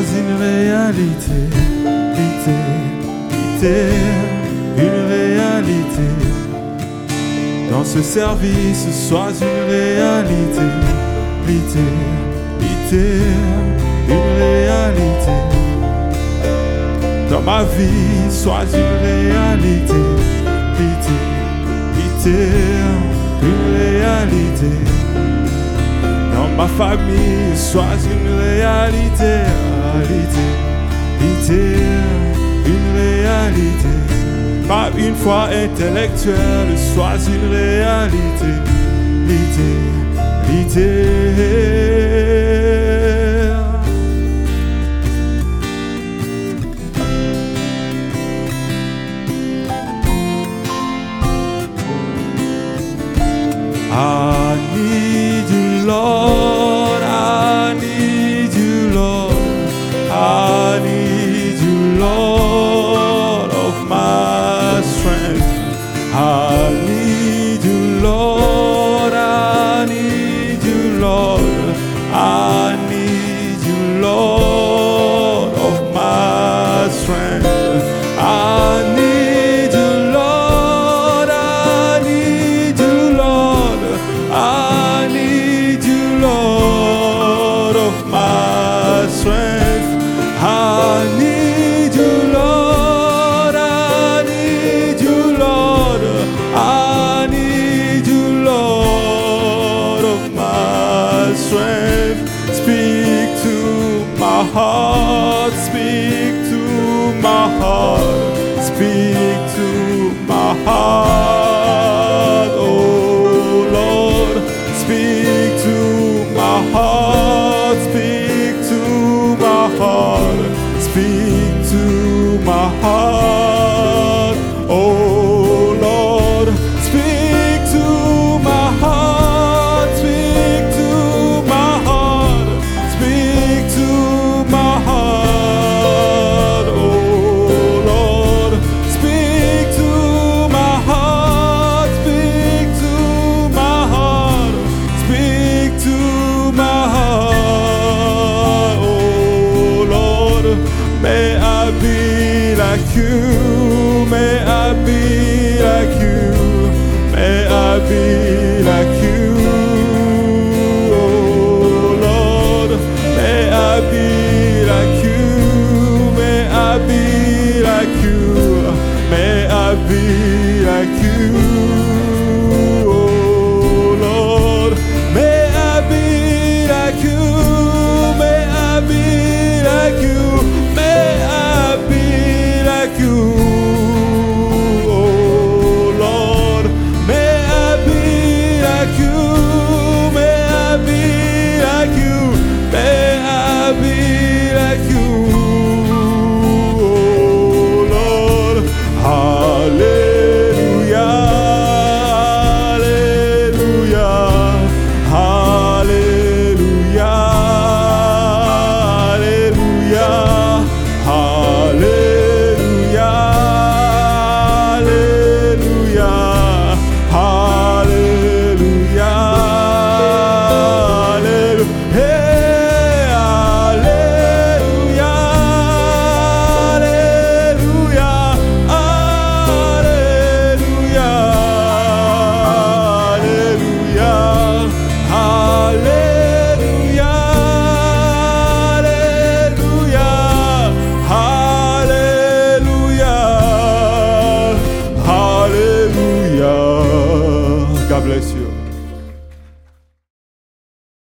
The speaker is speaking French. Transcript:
une réalité, une réalité. Dans ce service, sois une réalité, une réalité. Dans ma vie, sois une réalité, une réalité. Dans ma famille, sois une réalité, réalité, une réalité? Pas une foi intellectuelle, sois une réalité, réalité. I need you, Lord. strength. Speak to my heart, speak to my heart. I be like you? May I be like you? May I be